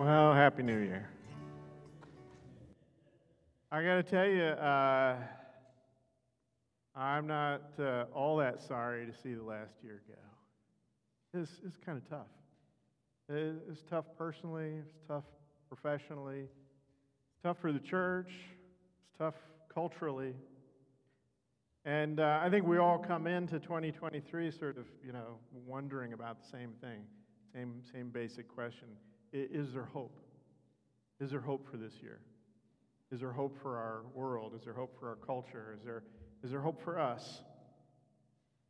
Well, Happy New Year. I got to tell you, uh, I'm not uh, all that sorry to see the last year go. It's, it's kind of tough. It- It's tough personally, it's tough professionally, it's tough for the church, it's tough culturally. And uh, I think we all come into 2023 sort of, you know, wondering about the same thing, same, same basic question. Is there hope? Is there hope for this year? Is there hope for our world? Is there hope for our culture? Is there, is there hope for us?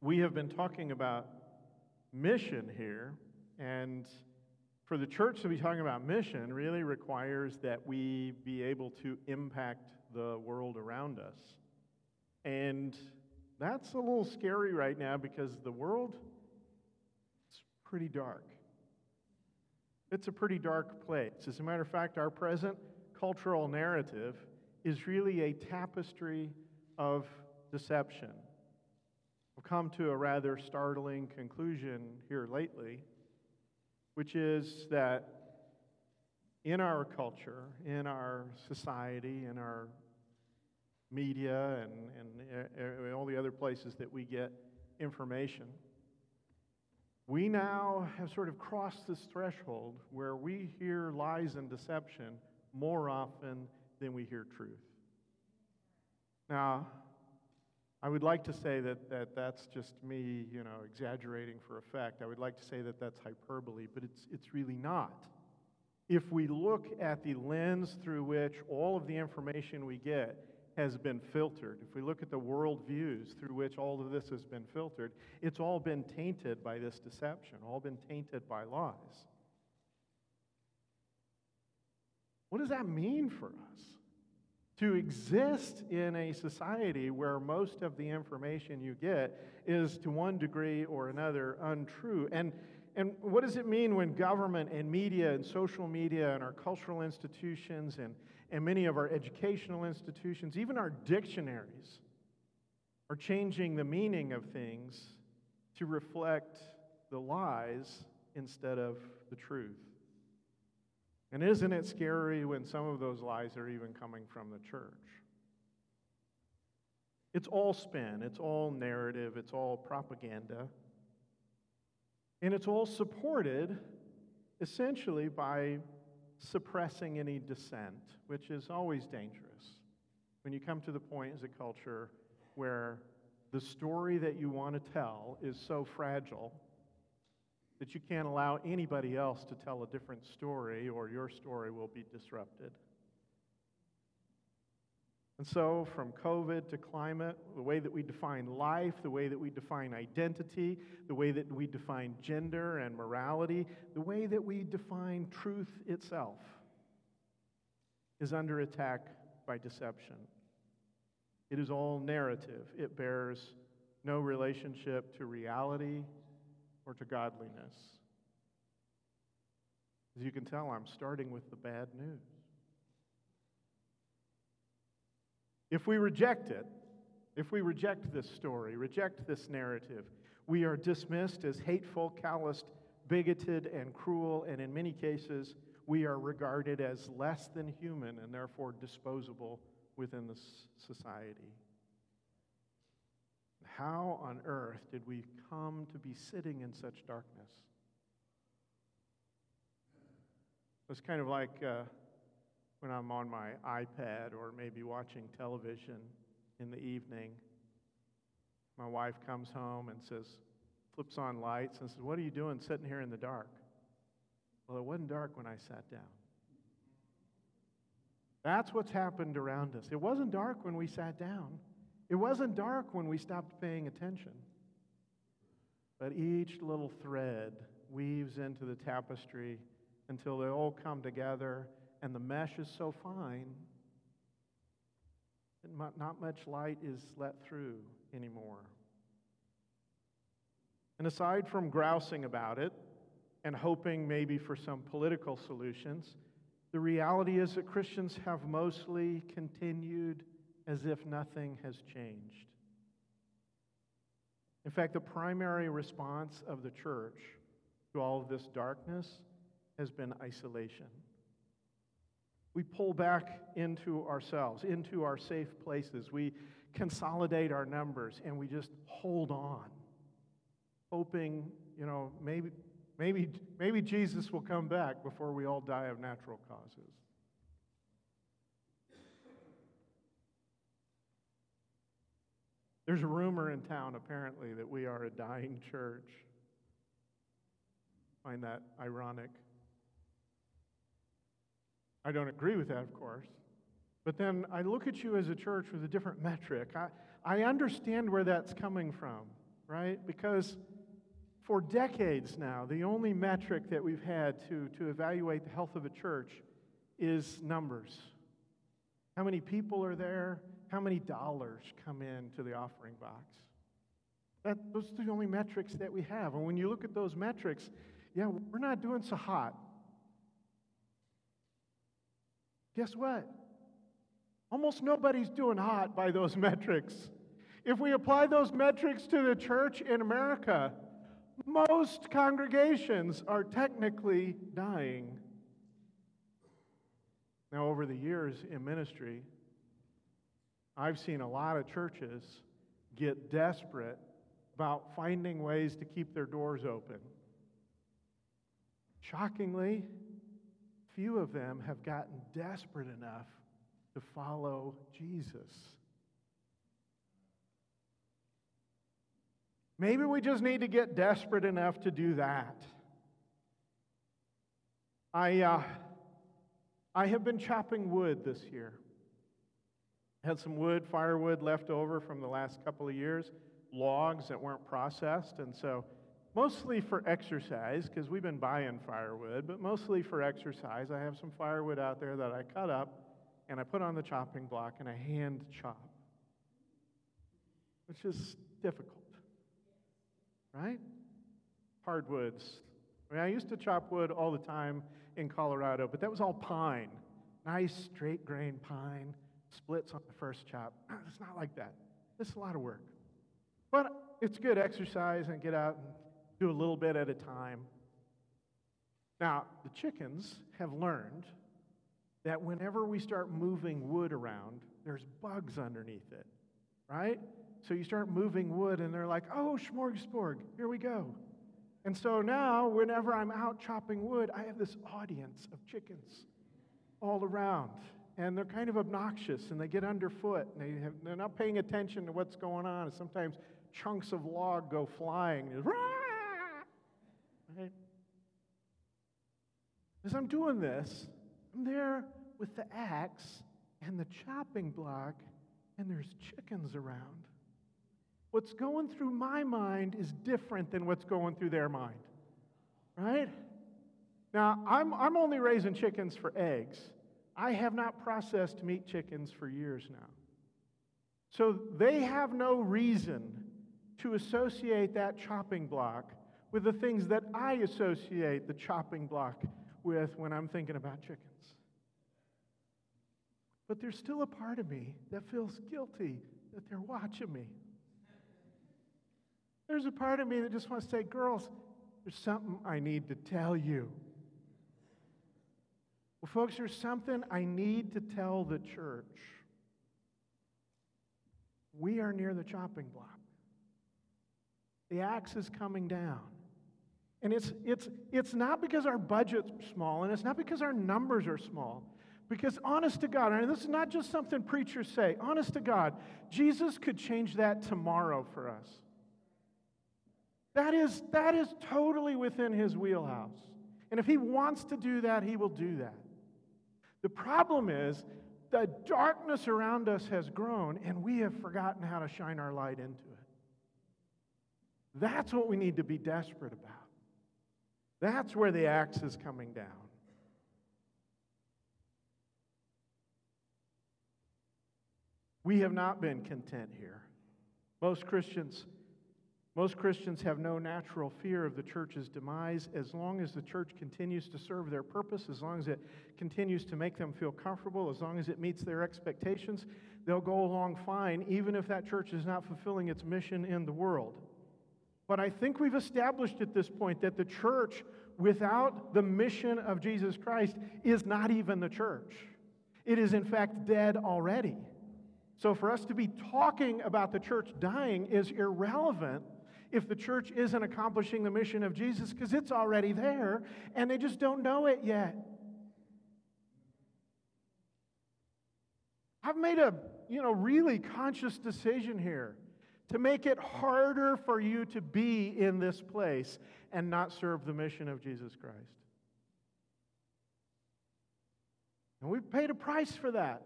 We have been talking about mission here, and for the church to be talking about mission really requires that we be able to impact the world around us. And that's a little scary right now because the world is pretty dark. It's a pretty dark place. As a matter of fact, our present cultural narrative is really a tapestry of deception. I've come to a rather startling conclusion here lately, which is that in our culture, in our society, in our media, and, and uh, uh, all the other places that we get information, we now have sort of crossed this threshold where we hear lies and deception more often than we hear truth. Now, I would like to say that, that that's just me, you know, exaggerating for effect. I would like to say that that's hyperbole, but it's, it's really not. If we look at the lens through which all of the information we get has been filtered, if we look at the worldviews through which all of this has been filtered, it's all been tainted by this deception, all been tainted by lies. What does that mean for us? To exist in a society where most of the information you get is to one degree or another untrue. And, and what does it mean when government and media and social media and our cultural institutions and, and many of our educational institutions, even our dictionaries, are changing the meaning of things to reflect the lies instead of the truth? And isn't it scary when some of those lies are even coming from the church? It's all spin, it's all narrative, it's all propaganda. And it's all supported essentially by suppressing any dissent, which is always dangerous. When you come to the point as a culture where the story that you want to tell is so fragile that you can't allow anybody else to tell a different story or your story will be disrupted. And so, from COVID to climate, the way that we define life, the way that we define identity, the way that we define gender and morality, the way that we define truth itself is under attack by deception. It is all narrative, it bears no relationship to reality or to godliness. As you can tell, I'm starting with the bad news. If we reject it, if we reject this story, reject this narrative, we are dismissed as hateful, calloused, bigoted, and cruel, and in many cases, we are regarded as less than human and therefore disposable within the society. How on earth did we come to be sitting in such darkness? It's kind of like uh, when I'm on my iPad or maybe watching television in the evening. My wife comes home and says, flips on lights and says, What are you doing sitting here in the dark? Well, it wasn't dark when I sat down. That's what's happened around us. It wasn't dark when we sat down. It wasn't dark when we stopped paying attention. But each little thread weaves into the tapestry until they all come together and the mesh is so fine that not much light is let through anymore. And aside from grousing about it and hoping maybe for some political solutions, the reality is that Christians have mostly continued as if nothing has changed. In fact, the primary response of the church to all of this darkness has been isolation. We pull back into ourselves, into our safe places. We consolidate our numbers and we just hold on, hoping, you know, maybe, maybe, maybe Jesus will come back before we all die of natural causes. There's a rumor in town, apparently, that we are a dying church. Find that ironic. I don't agree with that, of course. But then I look at you as a church with a different metric. I, I understand where that's coming from, right? Because for decades now, the only metric that we've had to, to evaluate the health of a church is numbers. How many people are there? How many dollars come into the offering box? That, those are the only metrics that we have. And when you look at those metrics, yeah, we're not doing so hot. Guess what? Almost nobody's doing hot by those metrics. If we apply those metrics to the church in America, most congregations are technically dying. Now, over the years in ministry, I've seen a lot of churches get desperate about finding ways to keep their doors open. Shockingly, few of them have gotten desperate enough to follow Jesus. Maybe we just need to get desperate enough to do that. I, uh, I have been chopping wood this year. Had some wood, firewood left over from the last couple of years, logs that weren't processed, and so mostly for exercise, because we've been buying firewood, but mostly for exercise. I have some firewood out there that I cut up and I put on the chopping block and I hand chop, which is difficult, right? Hardwoods. I mean, I used to chop wood all the time in Colorado, but that was all pine. Nice straight grain pine, splits on the first chop. It's not like that. It's a lot of work. But it's good exercise and get out and do a little bit at a time. Now, the chickens have learned that whenever we start moving wood around, there's bugs underneath it, right? So you start moving wood, and they're like, oh, smorgasbord, here we go. And so now, whenever I'm out chopping wood, I have this audience of chickens all around. And they're kind of obnoxious, and they get underfoot, and they have, they're not paying attention to what's going on. And sometimes chunks of log go flying Right? As I'm doing this, I'm there with the axe and the chopping block, and there's chickens around. What's going through my mind is different than what's going through their mind. Right? Now, I'm, I'm only raising chickens for eggs. I have not processed meat chickens for years now. So they have no reason to associate that chopping block with the things that I associate the chopping block with when I'm thinking about chickens. But there's still a part of me that feels guilty that they're watching me. There's a part of me that just wants to say, girls, there's something I need to tell you. Well, folks, there's something I need to tell the church. We are near the chopping block. The axe is coming down. And it's, it's, it's not because our budget's small, and it's not because our numbers are small. Because honest to God, and this is not just something preachers say, honest to God, Jesus could change that tomorrow for us. That is, that is totally within his wheelhouse. And if he wants to do that, he will do that. The problem is the darkness around us has grown, and we have forgotten how to shine our light into it. That's what we need to be desperate about. That's where the axe is coming down. We have not been content here. Most Christians most Christians have no natural fear of the church's demise as long as the church continues to serve their purpose, as long as it continues to make them feel comfortable, as long as it meets their expectations, they'll go along fine, even if that church is not fulfilling its mission in the world. But I think we've established at this point that the church without the mission of Jesus Christ is not even the church. It is, in fact, dead already. So, for us to be talking about the church dying is irrelevant if the church isn't accomplishing the mission of Jesus because it's already there and they just don't know it yet. I've made a, you know, really conscious decision here to make it harder for you to be in this place and not serve the mission of Jesus Christ. And we've paid a price for that.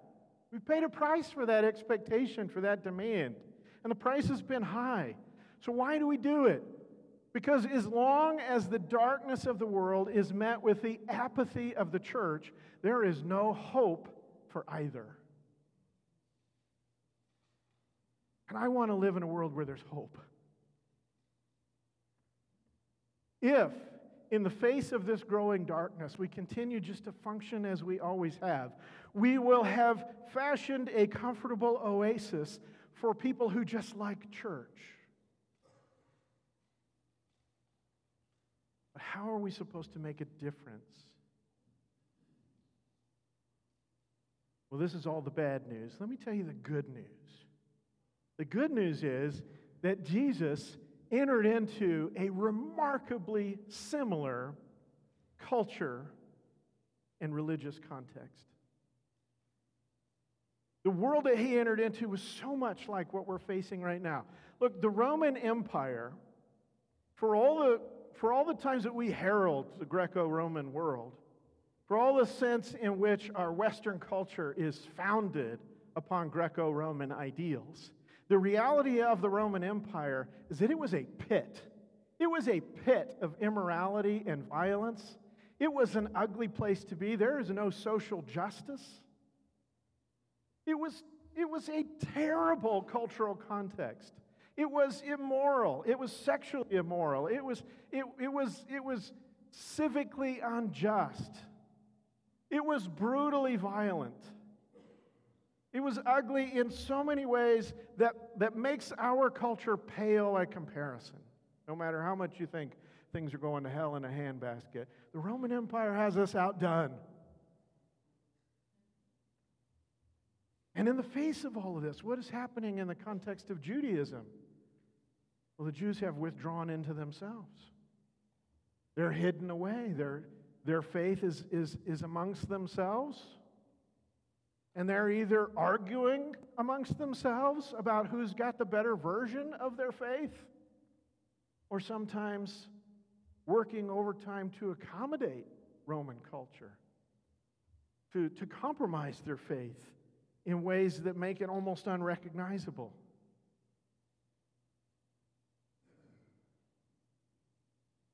We've paid a price for that expectation, for that demand. And the price has been high. So, why do we do it? Because as long as the darkness of the world is met with the apathy of the church, there is no hope for either. And I want to live in a world where there's hope. If, in the face of this growing darkness, we continue just to function as we always have, we will have fashioned a comfortable oasis for people who just like church. But how are we supposed to make a difference? Well, this is all the bad news. Let me tell you the good news. The good news is that Jesus entered into a remarkably similar culture and religious context. The world that he entered into was so much like what we're facing right now. Look, the Roman Empire, for all the, for all the times that we herald the Greco Roman world, for all the sense in which our Western culture is founded upon Greco Roman ideals, the reality of the Roman Empire is that it was a pit. It was a pit of immorality and violence. It was an ugly place to be. There is no social justice. It was, it was a terrible cultural context. It was immoral. It was sexually immoral. It was, it, it was, it was civically unjust. It was brutally violent. It was ugly in so many ways that, that makes our culture pale by comparison. No matter how much you think things are going to hell in a handbasket, the Roman Empire has us outdone. And in the face of all of this, what is happening in the context of Judaism? Well, the Jews have withdrawn into themselves. They're hidden away. Their, their faith is, is, is amongst themselves. And they're either arguing amongst themselves about who's got the better version of their faith, or sometimes working overtime to accommodate Roman culture, to, to compromise their faith in ways that make it almost unrecognizable.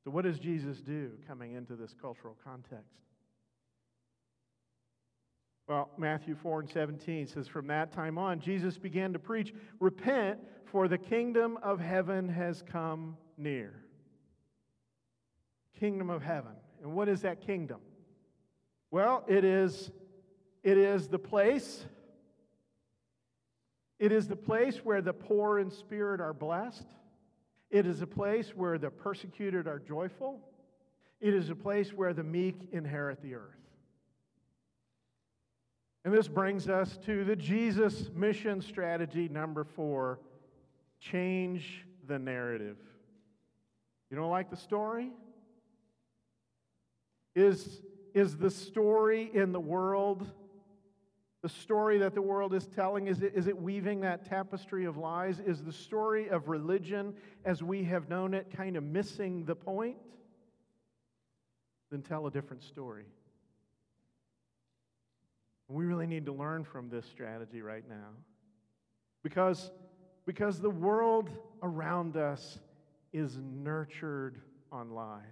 So, what does Jesus do coming into this cultural context? Well, Matthew 4 and 17 says, From that time on, Jesus began to preach, Repent, for the kingdom of heaven has come near. Kingdom of heaven. And what is that kingdom? Well, it is, it is the place. It is the place where the poor in spirit are blessed. It is a place where the persecuted are joyful. It is a place where the meek inherit the earth. And this brings us to the Jesus mission strategy number four change the narrative. You don't like the story? Is, is the story in the world, the story that the world is telling, is it, is it weaving that tapestry of lies? Is the story of religion as we have known it kind of missing the point? Then tell a different story. We really need to learn from this strategy right now. Because, because the world around us is nurtured on lies.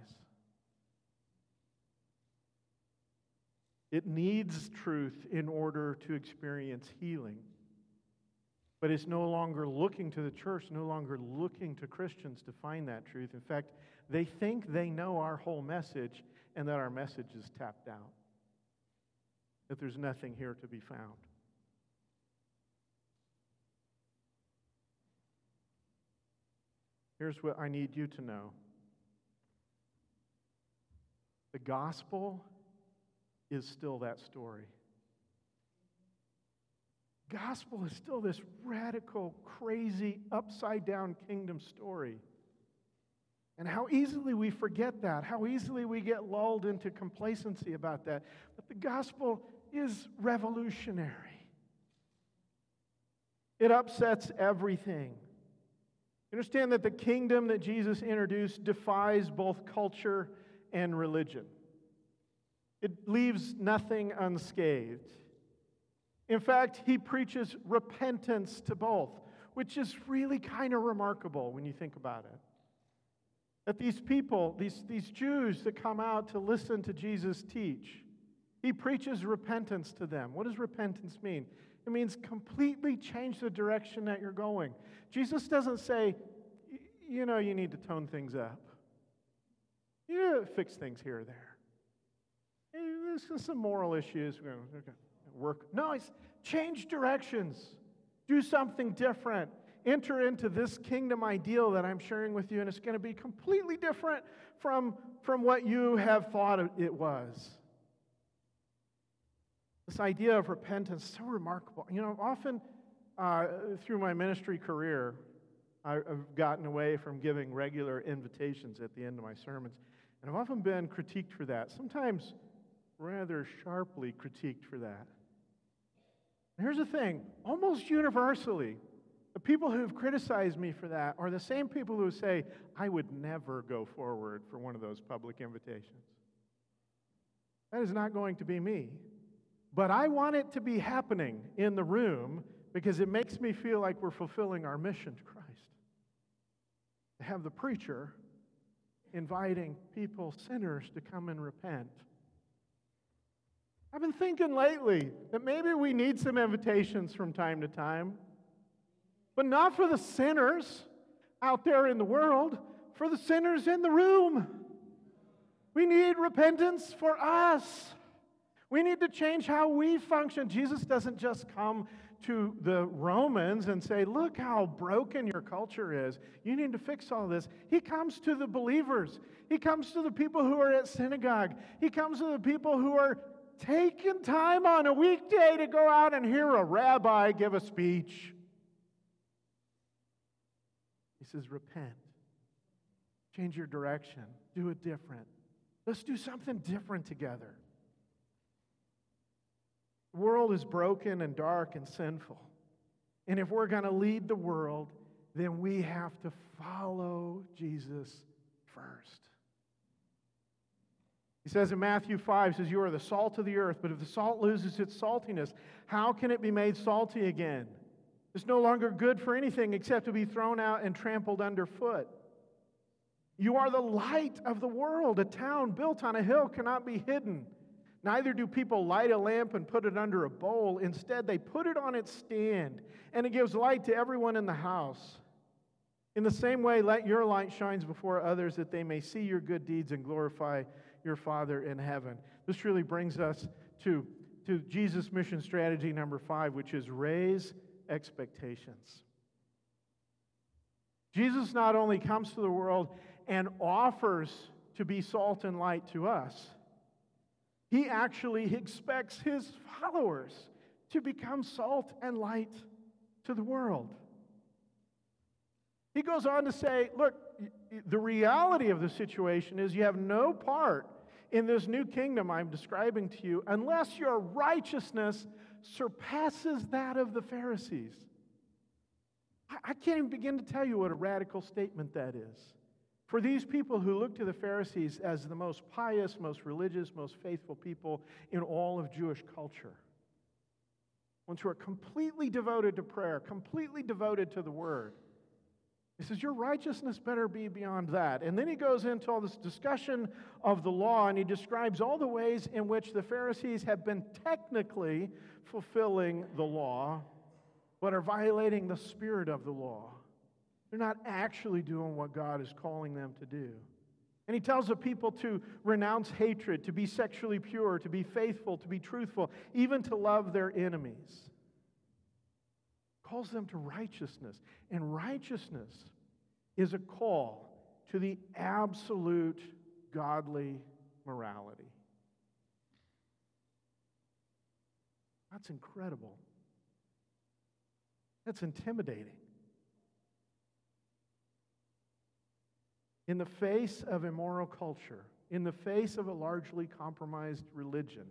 It needs truth in order to experience healing. But it's no longer looking to the church, no longer looking to Christians to find that truth. In fact, they think they know our whole message and that our message is tapped out that there's nothing here to be found. Here's what I need you to know the gospel is still that story. gospel is still this radical, crazy, upside down kingdom story. And how easily we forget that, how easily we get lulled into complacency about that. But the gospel is revolutionary, it upsets everything. Understand that the kingdom that Jesus introduced defies both culture and religion. It leaves nothing unscathed. In fact, he preaches repentance to both, which is really kind of remarkable when you think about it. That these people, these, these Jews that come out to listen to Jesus teach, he preaches repentance to them. What does repentance mean? It means completely change the direction that you're going. Jesus doesn't say, you know, you need to tone things up. You need to fix things here or there. Eh, there's some moral issues. We're going to Work. No, it's change directions. Do something different. Enter into this kingdom ideal that I'm sharing with you, and it's going to be completely different from, from what you have thought it was. This idea of repentance so remarkable. You know, often uh, through my ministry career, I've gotten away from giving regular invitations at the end of my sermons, and I've often been critiqued for that, sometimes rather sharply critiqued for that. And here's the thing almost universally, the people who have criticized me for that are the same people who say, I would never go forward for one of those public invitations. That is not going to be me. But I want it to be happening in the room because it makes me feel like we're fulfilling our mission to Christ. To have the preacher inviting people, sinners, to come and repent. I've been thinking lately that maybe we need some invitations from time to time, but not for the sinners out there in the world, for the sinners in the room. We need repentance for us. We need to change how we function. Jesus doesn't just come to the Romans and say, Look how broken your culture is. You need to fix all this. He comes to the believers, He comes to the people who are at synagogue, He comes to the people who are taking time on a weekday to go out and hear a rabbi give a speech. He says, Repent, change your direction, do it different. Let's do something different together. World is broken and dark and sinful. And if we're going to lead the world, then we have to follow Jesus first. He says in Matthew 5, says, You are the salt of the earth, but if the salt loses its saltiness, how can it be made salty again? It's no longer good for anything except to be thrown out and trampled underfoot. You are the light of the world. A town built on a hill cannot be hidden. Neither do people light a lamp and put it under a bowl. Instead, they put it on its stand, and it gives light to everyone in the house. In the same way, let your light shine before others that they may see your good deeds and glorify your Father in heaven. This really brings us to, to Jesus' mission strategy number five, which is raise expectations. Jesus not only comes to the world and offers to be salt and light to us, he actually expects his followers to become salt and light to the world. He goes on to say, look, the reality of the situation is you have no part in this new kingdom I'm describing to you unless your righteousness surpasses that of the Pharisees. I can't even begin to tell you what a radical statement that is. For these people who look to the Pharisees as the most pious, most religious, most faithful people in all of Jewish culture, ones who are completely devoted to prayer, completely devoted to the word, he says, Your righteousness better be beyond that. And then he goes into all this discussion of the law and he describes all the ways in which the Pharisees have been technically fulfilling the law, but are violating the spirit of the law. They're not actually doing what God is calling them to do. And he tells the people to renounce hatred, to be sexually pure, to be faithful, to be truthful, even to love their enemies. Calls them to righteousness. And righteousness is a call to the absolute godly morality. That's incredible. That's intimidating. In the face of immoral culture, in the face of a largely compromised religion,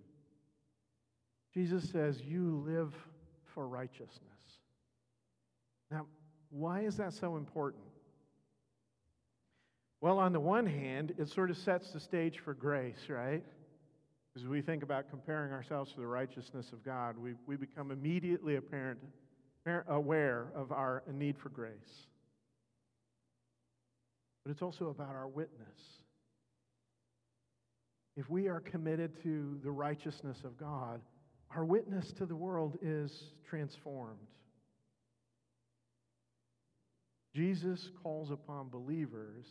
Jesus says, You live for righteousness. Now, why is that so important? Well, on the one hand, it sort of sets the stage for grace, right? As we think about comparing ourselves to the righteousness of God, we, we become immediately apparent, aware of our need for grace. But it's also about our witness. If we are committed to the righteousness of God, our witness to the world is transformed. Jesus calls upon believers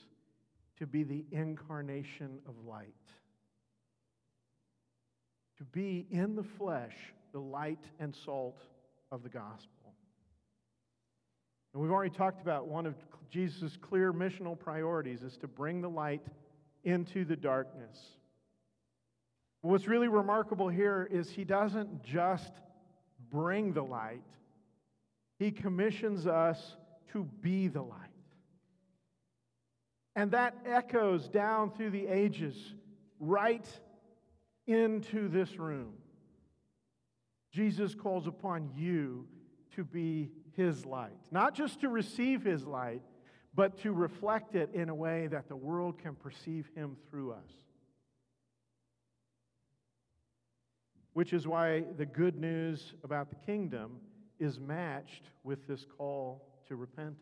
to be the incarnation of light, to be in the flesh the light and salt of the gospel. And we've already talked about one of Jesus' clear missional priorities is to bring the light into the darkness. What's really remarkable here is he doesn't just bring the light, he commissions us to be the light. And that echoes down through the ages, right into this room. Jesus calls upon you to be his light, not just to receive his light, but to reflect it in a way that the world can perceive him through us. Which is why the good news about the kingdom is matched with this call to repentance.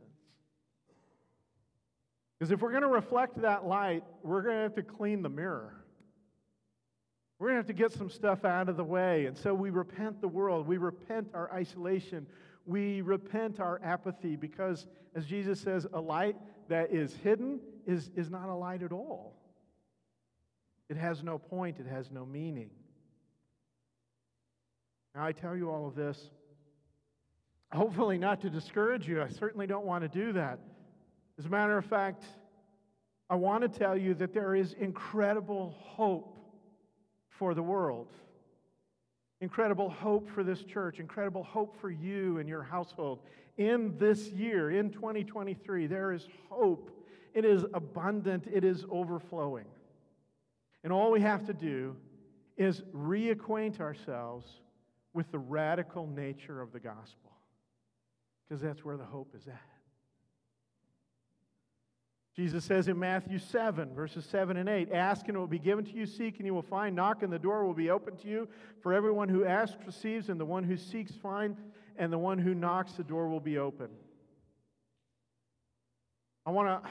Because if we're going to reflect that light, we're going to have to clean the mirror. We're going to have to get some stuff out of the way. And so we repent the world. We repent our isolation. We repent our apathy because, as Jesus says, a light that is hidden is, is not a light at all. It has no point, it has no meaning. Now, I tell you all of this, hopefully not to discourage you. I certainly don't want to do that. As a matter of fact, I want to tell you that there is incredible hope for the world. Incredible hope for this church, incredible hope for you and your household. In this year, in 2023, there is hope. It is abundant, it is overflowing. And all we have to do is reacquaint ourselves with the radical nature of the gospel, because that's where the hope is at. Jesus says in Matthew 7, verses 7 and 8 Ask and it will be given to you, seek and you will find, knock and the door will be open to you. For everyone who asks receives, and the one who seeks finds, and the one who knocks, the door will be open. I want to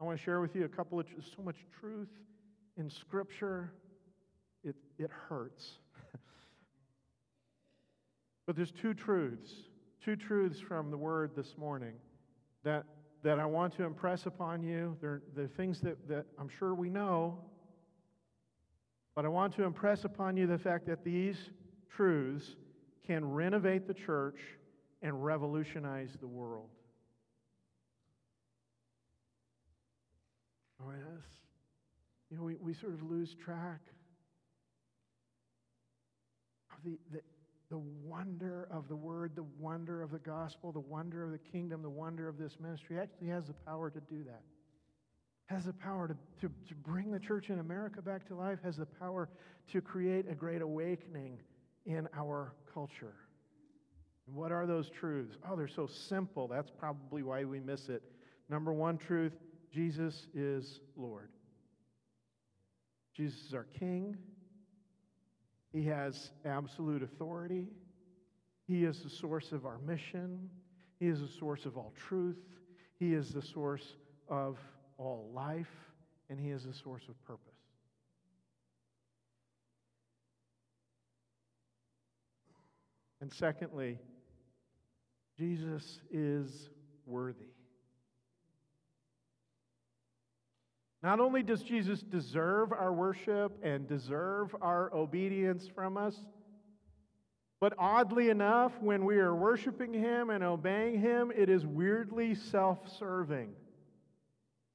I want to share with you a couple of so much truth in Scripture, it, it hurts. but there's two truths, two truths from the Word this morning that that I want to impress upon you. They're, they're things that, that I'm sure we know, but I want to impress upon you the fact that these truths can renovate the church and revolutionize the world. Oh, yes. You know, we, we sort of lose track of the, the the wonder of the word, the wonder of the gospel, the wonder of the kingdom, the wonder of this ministry actually has the power to do that. Has the power to, to, to bring the church in America back to life, has the power to create a great awakening in our culture. And what are those truths? Oh, they're so simple. That's probably why we miss it. Number one truth Jesus is Lord. Jesus is our King. He has absolute authority. He is the source of our mission. He is the source of all truth. He is the source of all life. And He is the source of purpose. And secondly, Jesus is worthy. Not only does Jesus deserve our worship and deserve our obedience from us, but oddly enough, when we are worshiping Him and obeying Him, it is weirdly self serving.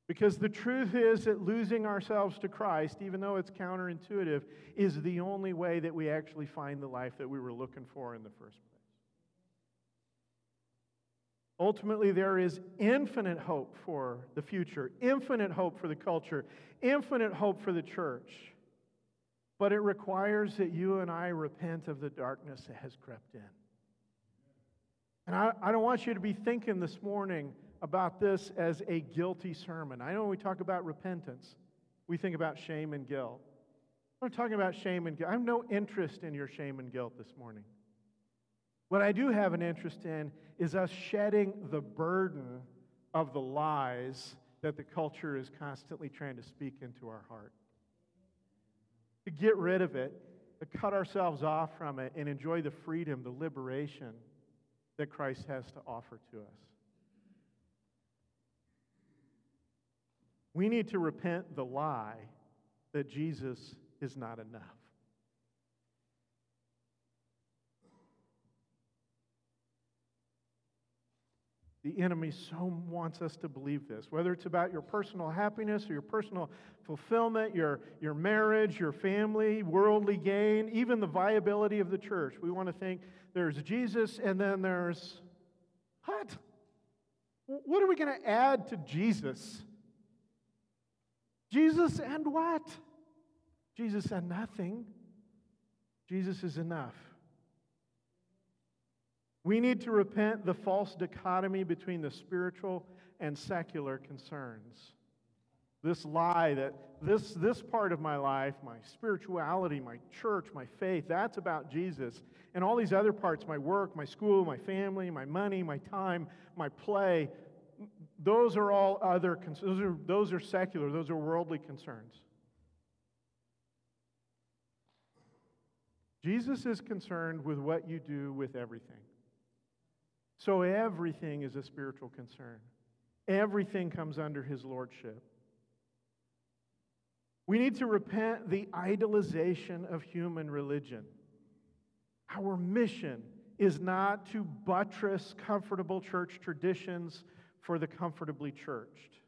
Because the truth is that losing ourselves to Christ, even though it's counterintuitive, is the only way that we actually find the life that we were looking for in the first place. Ultimately, there is infinite hope for the future, infinite hope for the culture, infinite hope for the church. But it requires that you and I repent of the darkness that has crept in. And I, I don't want you to be thinking this morning about this as a guilty sermon. I know when we talk about repentance, we think about shame and guilt. I'm talking about shame and guilt. I have no interest in your shame and guilt this morning. What I do have an interest in is us shedding the burden of the lies that the culture is constantly trying to speak into our heart. To get rid of it, to cut ourselves off from it, and enjoy the freedom, the liberation that Christ has to offer to us. We need to repent the lie that Jesus is not enough. The enemy so wants us to believe this, whether it's about your personal happiness or your personal fulfillment, your, your marriage, your family, worldly gain, even the viability of the church. We want to think there's Jesus and then there's what? What are we going to add to Jesus? Jesus and what? Jesus and nothing. Jesus is enough. We need to repent the false dichotomy between the spiritual and secular concerns. This lie that this, this part of my life, my spirituality, my church, my faith, that's about Jesus. And all these other parts, my work, my school, my family, my money, my time, my play, those are all other, those are, those are secular, those are worldly concerns. Jesus is concerned with what you do with everything. So everything is a spiritual concern. Everything comes under his lordship. We need to repent the idolization of human religion. Our mission is not to buttress comfortable church traditions for the comfortably churched.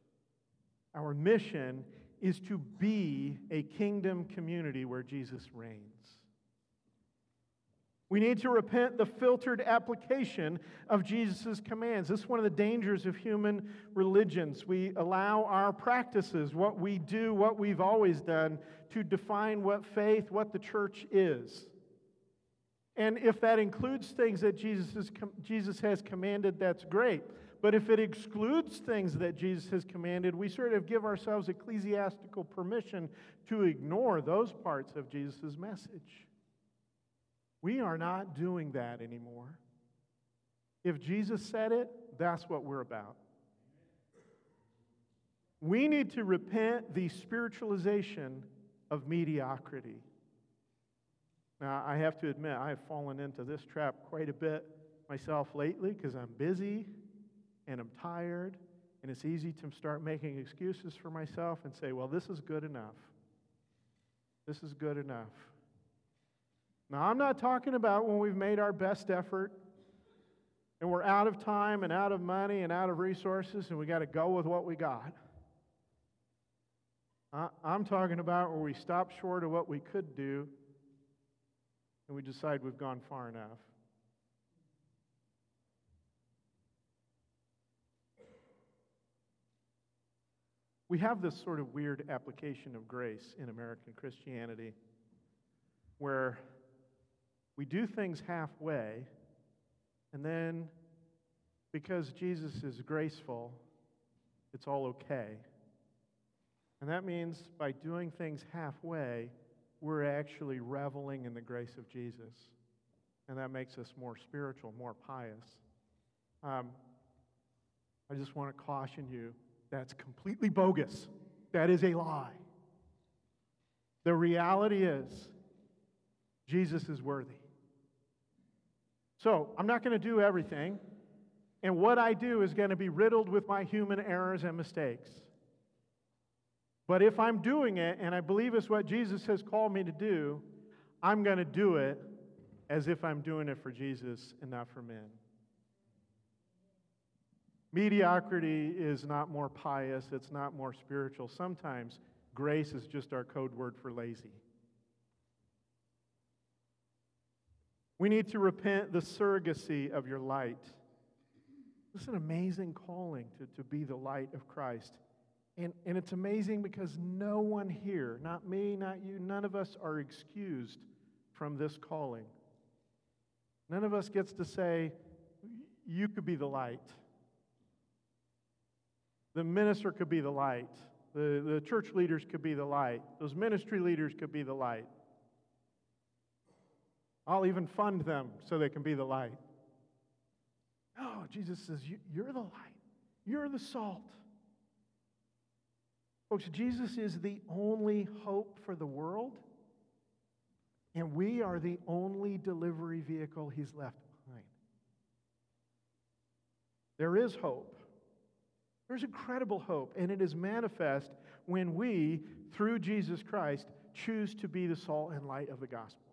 Our mission is to be a kingdom community where Jesus reigns. We need to repent the filtered application of Jesus' commands. This is one of the dangers of human religions. We allow our practices, what we do, what we've always done, to define what faith, what the church is. And if that includes things that Jesus, Jesus has commanded, that's great. But if it excludes things that Jesus has commanded, we sort of give ourselves ecclesiastical permission to ignore those parts of Jesus' message. We are not doing that anymore. If Jesus said it, that's what we're about. We need to repent the spiritualization of mediocrity. Now, I have to admit, I have fallen into this trap quite a bit myself lately because I'm busy and I'm tired, and it's easy to start making excuses for myself and say, well, this is good enough. This is good enough. Now, I'm not talking about when we've made our best effort and we're out of time and out of money and out of resources and we got to go with what we got. I'm talking about where we stop short of what we could do and we decide we've gone far enough. We have this sort of weird application of grace in American Christianity where we do things halfway, and then because Jesus is graceful, it's all okay. And that means by doing things halfway, we're actually reveling in the grace of Jesus. And that makes us more spiritual, more pious. Um, I just want to caution you that's completely bogus. That is a lie. The reality is, Jesus is worthy. So I'm not going to do everything. And what I do is going to be riddled with my human errors and mistakes. But if I'm doing it and I believe it's what Jesus has called me to do, I'm going to do it as if I'm doing it for Jesus and not for men. Mediocrity is not more pious, it's not more spiritual. Sometimes grace is just our code word for lazy. We need to repent the surrogacy of your light. This is an amazing calling to, to be the light of Christ. And, and it's amazing because no one here, not me, not you, none of us are excused from this calling. None of us gets to say, you could be the light. The minister could be the light. The, the church leaders could be the light. Those ministry leaders could be the light. I'll even fund them so they can be the light. No, Jesus says, You're the light. You're the salt. Folks, Jesus is the only hope for the world, and we are the only delivery vehicle he's left behind. There is hope. There's incredible hope, and it is manifest when we, through Jesus Christ, choose to be the salt and light of the gospel.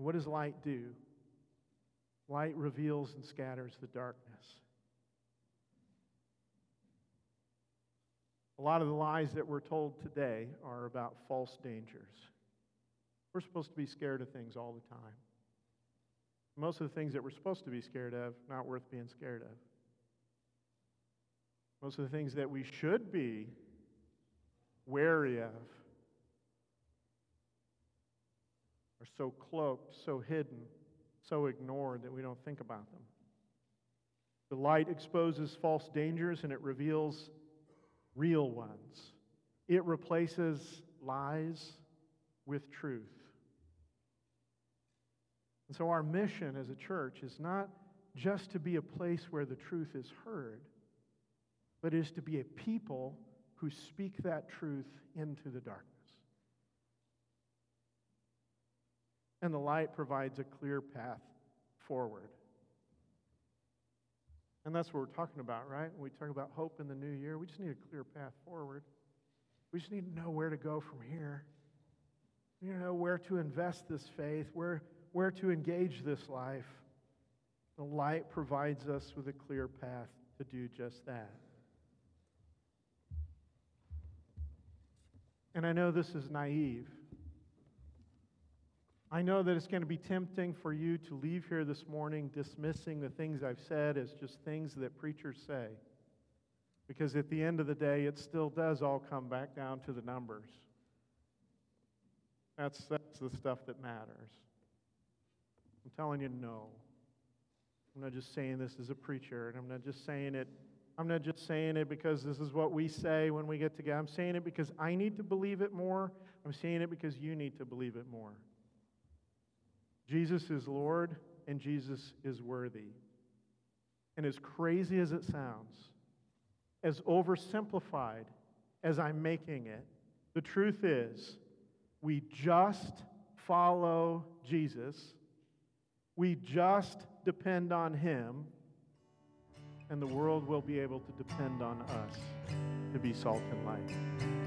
What does light do? Light reveals and scatters the darkness. A lot of the lies that we're told today are about false dangers. We're supposed to be scared of things all the time. Most of the things that we're supposed to be scared of, not worth being scared of. Most of the things that we should be wary of are so cloaked, so hidden, so ignored that we don't think about them. The light exposes false dangers and it reveals real ones. It replaces lies with truth. And so, our mission as a church is not just to be a place where the truth is heard, but is to be a people who speak that truth into the darkness. And the light provides a clear path forward. And that's what we're talking about, right? When we talk about hope in the new year, we just need a clear path forward. We just need to know where to go from here. We need to know where to invest this faith, where where to engage this life, the light provides us with a clear path to do just that. And I know this is naive. I know that it's going to be tempting for you to leave here this morning dismissing the things I've said as just things that preachers say. Because at the end of the day, it still does all come back down to the numbers. That's, that's the stuff that matters. I'm telling you, no. I'm not just saying this as a preacher, and I'm not just saying it. I'm not just saying it because this is what we say when we get together. I'm saying it because I need to believe it more. I'm saying it because you need to believe it more. Jesus is Lord, and Jesus is worthy. And as crazy as it sounds, as oversimplified as I'm making it, the truth is we just follow Jesus we just depend on Him, and the world will be able to depend on us to be salt and light.